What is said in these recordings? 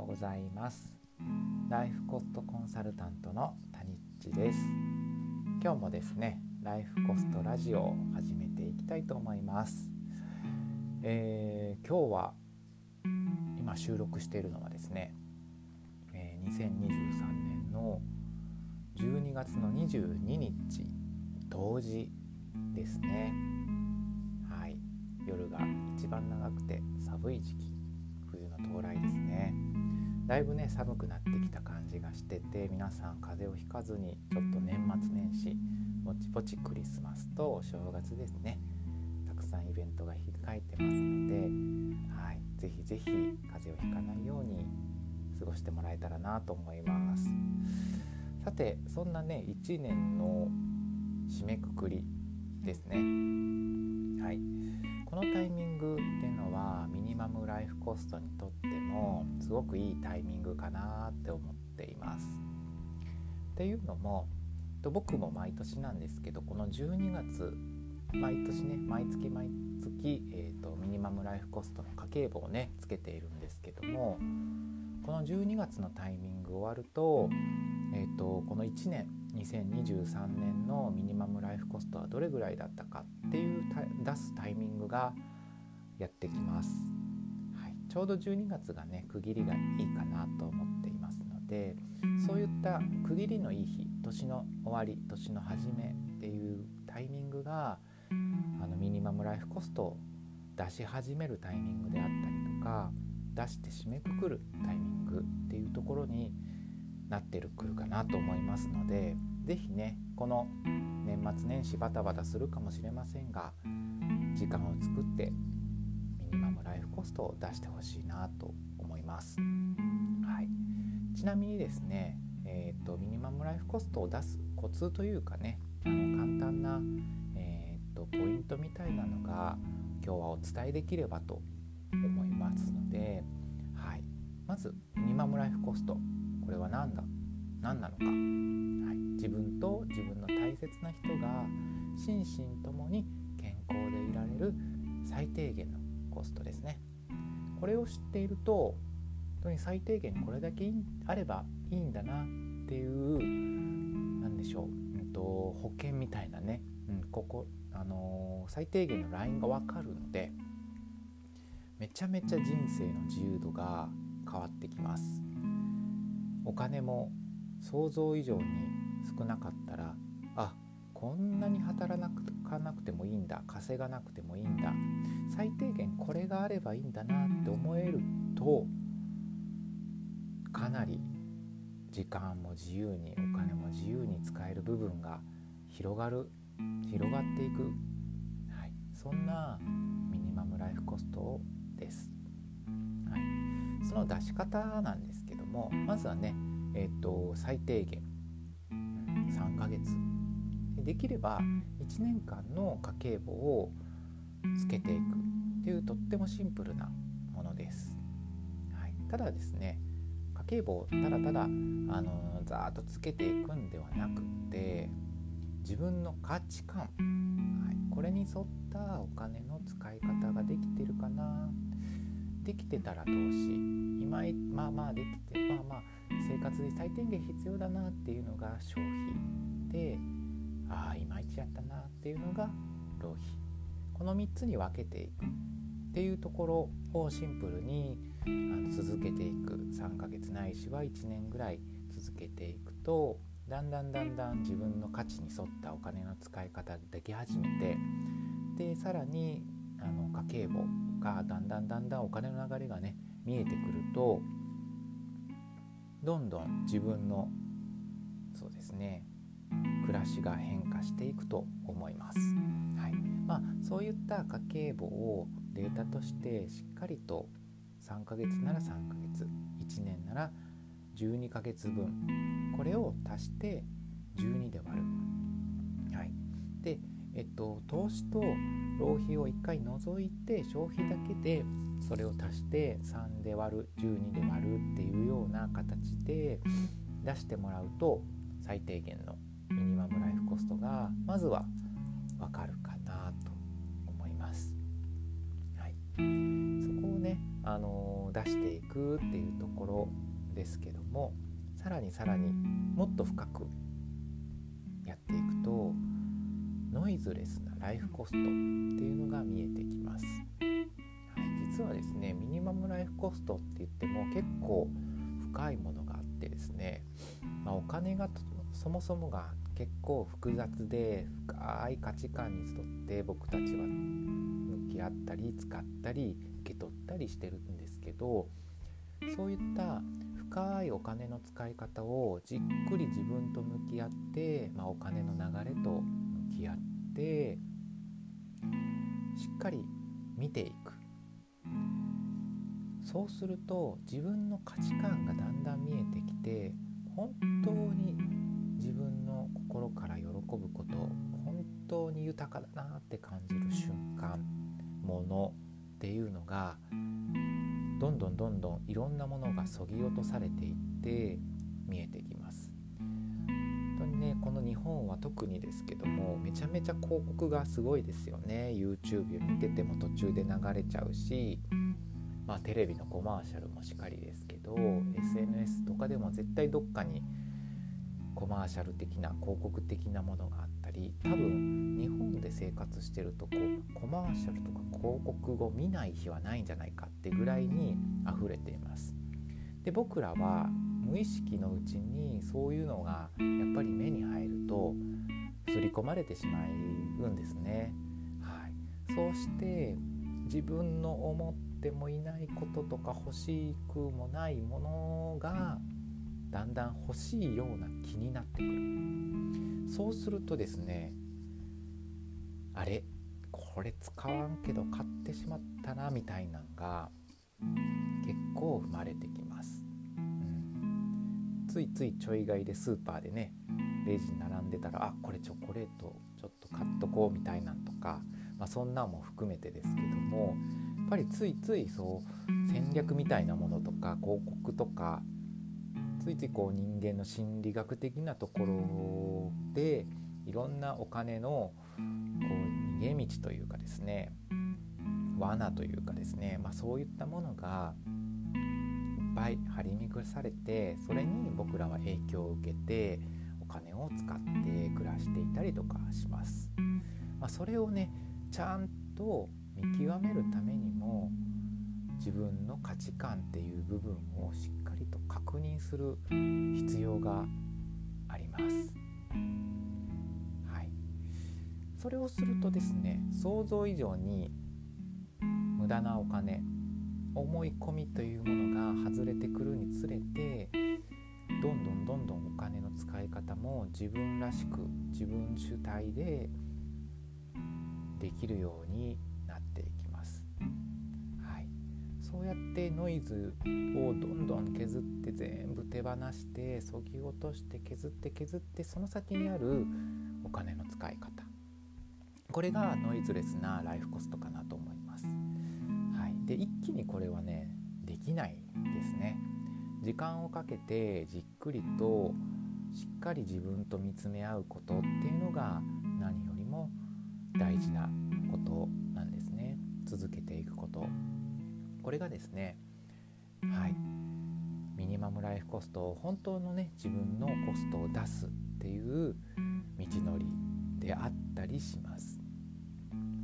ようございます。ライフコストコンサルタントの谷地です。今日もですねライフコストラジオを始めていきたいと思います、えー、今日は今収録しているのはですね、えー、2023年の12月の22日冬至ですね。はい。夜が一番長くて寒い時期冬の到来ですね。だいぶね寒くなってきた感じがしてて皆さん風邪をひかずにちょっと年末年始ぼちぼちクリスマスとお正月ですね。たくさんイベントが控えてますので、はい、ぜひぜひ風邪をひかないように過ごしてもらえたらなと思います。さてそんなね1年の締めくくりですね。はいこのタイミングっていうのはミニマムライフコストにとってもすごくいいタイミングかなって思っています。っていうのも僕も毎年なんですけどこの12月毎年ね毎月毎月、えーと、ミニマムライフコストの家計簿をねつけているんですけどもこの12月のタイミング終わると,、えーとこの1年2023年のミニマムライフコストはどれぐらいだったかっていう出すタイミングがやってきます、はい、ちょうど12月がね区切りがいいかなと思っていますのでそういった区切りのいい日年の終わり年の初めっていうタイミングがあのミニマムライフコストを出し始めるタイミングであったりとか出して締めくくるタイミングっていうところになってるくるかなと思いますので是非ねこの年末年始バタバタするかもしれませんが時間を作ってムライフコストを出してほしいなと思います。はい、ちなみにですね、えーと、ミニマムライフコストを出すコツというかねあの簡単な、えーと、ポイントみたいなのが今日はお伝えできればと思いますので、はい、まずミニマムライフコスト。これは何だ何なのか、はい、自分と自分の大切な人が心身ともに健康でいられる最低限のコストですね。これを知っていると本当に最低限これだけあればいいんだなっていう何でしょう、うんと、保険みたいなね、うん、ここ、あのー、最低限のラインが分かるのでめちゃめちゃ人生の自由度が変わってきます。お金も想像以上に少なかったらあこんなに働かなくてもいいんだ稼がなくてもいいんだ。最低限これがあればいいんだなって思えるとかなり時間も自由にお金も自由に使える部分が広がる広がっていく、はい、そんなミニマムライフコストです。はい、その出し方なんですけどもまずはね、えーと、最低限。3ヶ月。できれば1年間の家計簿をつけていく。っていうとってもシンプルなものです。はい、ただですね家計簿をただただあのざーっとつけていくんではなくて自分の価値観、はい、これに沿ったお金の使い方ができてるかな。できてたら投資。今まあまあできてまあまあ生活で最低限必要だなっていうのが消費でああいまいちやったなっていうのが浪費。この3つに分けていくっていうところをシンプルにあの続けていく。3ヶ月ないしは1年ぐらい続けていくとだんだんだんだん自分の価値に沿ったお金の使い方ができ始めてでさらにあの家計簿がだんだんだんだんお金の流れがね見えてくるとどんどん自分のそうですね暮らしが変化していくと思います。はいまあ、そういった家計簿をデータとしてしっかりと3ヶ月なら3ヶ月1年なら12ヶ月分これを足して12で割る。はい、でえっと、投資と浪費を1回除いて消費だけでそれを足して3で割る12で割るっていうような形で出してもらうと最低限のミニマムライフコストがまずは分かるかなと思います。はい、そこをねあの出していくっていうところですけどもさらにさらにもっと深くやっていくとノイズレスなライフコストっていうのが見えてきます、はい、実はですねミニマムライフコストって言っても結構深いものがあってですね、まあ、お金がそもそもが結構複雑で深い価値観に沿って僕たちは向き合ったり使ったり受け取ったりしてるんですけどそういった深いお金の使い方をじっくり自分と向き合って、まあ、お金の流れと向き合ってしっかり見ていく。そうすると自分の価値観がだんだん見えてきて本当に自分の心から喜ぶこと本当に豊かだなって感じる瞬間ものっていうのがどんどんどんどんいろんなものがそぎ落とされていって見えてきます。本当にねこの日本は特にですけどもめちゃめちゃ広告がすごいですよね。YouTube 見てても途中で流れちゃうしまあ、テレビのコマーシャルもしかりですけど SNS とかでも絶対どっかにコマーシャル的な広告的なものがあったり多分日本で生活してるとこうコマーシャルとか広告を見ない日はないんじゃないかってぐらいに溢れています。で僕らは無意識のうちにそういうのがやっぱり目に入ると刷り込まれてしまうんですね。はい、そうして自分の思ってもいないこととか欲しくもないものがだんだん欲しいような気になってくる。そうするとですねあれこれ使わんけど買ってしまったなみたいなんが結構生まれてきます、うん、ついついちょい買いでスーパーでねレジに並んでたらあこれチョコレートちょっと買っとこうみたいなんとか、まあ、そんなんも含めてですけどもやっぱりついついそう戦略みたいなものとか広告とかついついこう人間の心理学的なところでいろんなお金のこう逃げ道というかですね罠というかですね、まあ、そういったものがいっぱい張り巡らされてそれに僕らは影響を受けてお金を使って暮らしていたりとかします。まあ、それをねちゃんと見極めるためにも自分の価値観っていう部分をしっかり確認する必要があります。はい、それをするとですね想像以上に無駄なお金思い込みというものが外れてくるにつれてどんどんどんどんお金の使い方も自分らしく自分主体でできるようにやってノイズをどんどん削って全部手放してそぎ落として削って削ってその先にあるお金の使い方これがノイズレスなライフコストかなと思います。はい、で一気にこれはねできないですね。時間をかけてじっくりとしっかり自分と見つめ合うことっていうのが何よりも大事なことなんですね。続けていくことこれがですねはい。ミニマムライフコストを本当のね自分のコストを出すっていう道のりであったりします。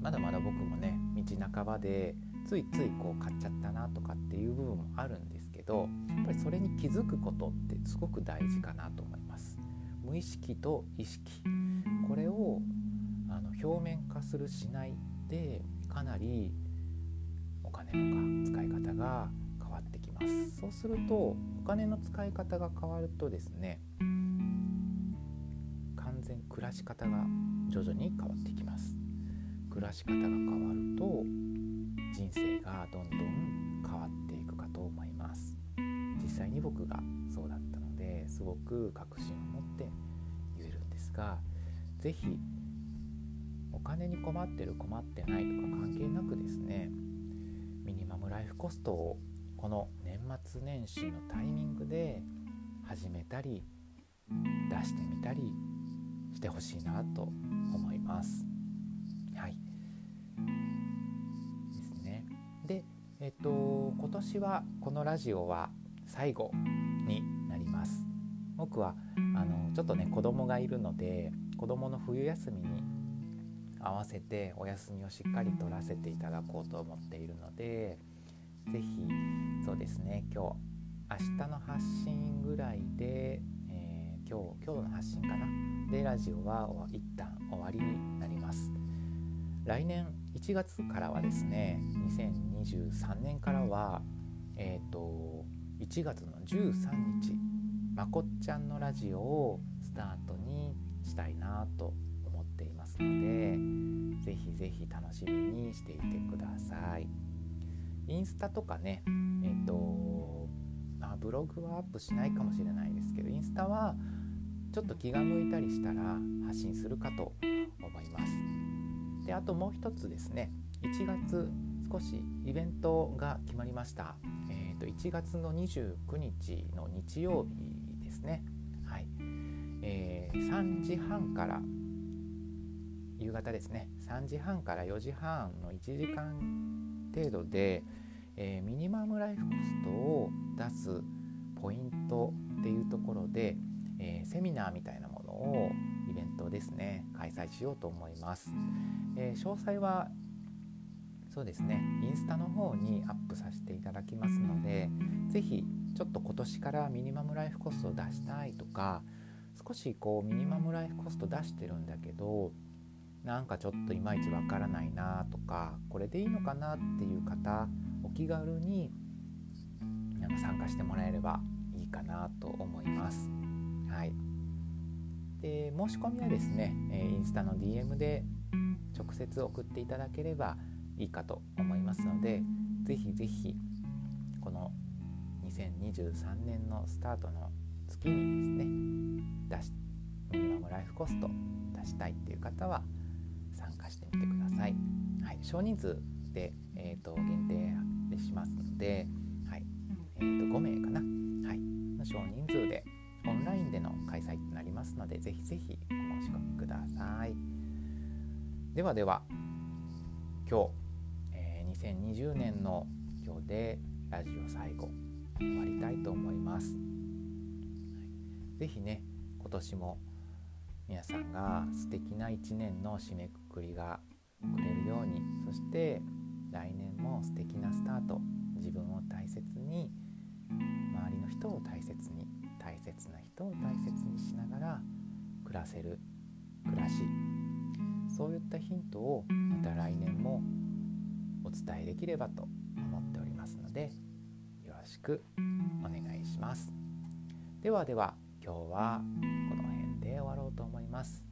まだまだ僕もね道半ばでついついこう買っちゃったなとかっていう部分もあるんですけどやっぱりそれに気づくことってすごく大事かなと思います。無意識と意識。これをあの表面化するしないでかなりお金の使い方が変わってきます。そうするとお金の使い方が変わるとですね完全暮らし方が徐々に変わってきます。暮らし方が変わると人生がどんどん変わっていくかと思います。実際に僕がそうだったのですごく確信を持って言えるんですが是非お金に困ってる困ってないとか関係なくですねミニマムライフコストをこの年末年始のタイミングで始めたり出してみたりしてほしいなと思います。はいですね。で、えっと、今年はこのラジオは最後になります僕はあのちょっとね子供がいるので子供の冬休みに合わせてお休みをしっかり取らせていただこうと思っているので是非そうですね今日明日の発信ぐらいで、えー、今日今日の発信かな？でラジオは一旦終わりになります。来年1月からはですね2023年からはえっ、ー、と1月の13日まこっちゃんのラジオをスタートにしたいなとますのでぜひぜひ楽しみにしていてください。インスタとかねえっ、ー、とあブログはアップしないかもしれないですけどインスタはちょっと気が向いたりしたら発信するかと思います。であともう一つですね1月少しイベントが決まりました、えーと、1月の29日の日曜日ですね。はい。えー、3時半から夕方ですね。3時半から4時半の1時間程度で、えー、ミニマムライフコストを出すポイントっていうところで、えー、セミナーみたいなものをイベントですね。開催しようと思います、えー、詳細はそうですね。インスタの方にアップさせていただきますので是非ちょっと今年からミニマムライフコストを出したいとか少しこうミニマムライフコスト出してるんだけどなんかちょっといまいちわからないなとかこれでいいのかなっていう方お気軽になんか参加してもらえればいいかなと思います。はい、で申し込みはですねインスタの DM で直接送っていただければいいかと思いますので是非是非この2023年のスタートの月にですね出しミニマムライフコスト出したいっていう方は参加してみてください。はい、少人数で、えーと、限定しますので、はいえーと、5名かな、はい、少人数でオンラインでの開催となりますのでぜひぜひお申し込みください。ではでは今日、えー、2020年の今日でラジオ最後終わりたいと思います。ぜひね今年も皆さんが素敵な一年の締めくくりがくれるようにそして来年も素敵なスタート自分を大切に周りの人を大切に大切な人を大切にしながら暮らせる暮らし。そういったヒントをまた来年もお伝えできればと思っておりますのでよろしくお願いします。ではでは今日はこの辺で終わろうと思います。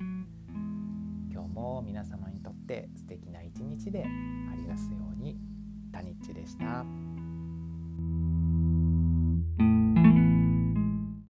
今日も皆様にとって素敵な一日でありますようにタニッチでした。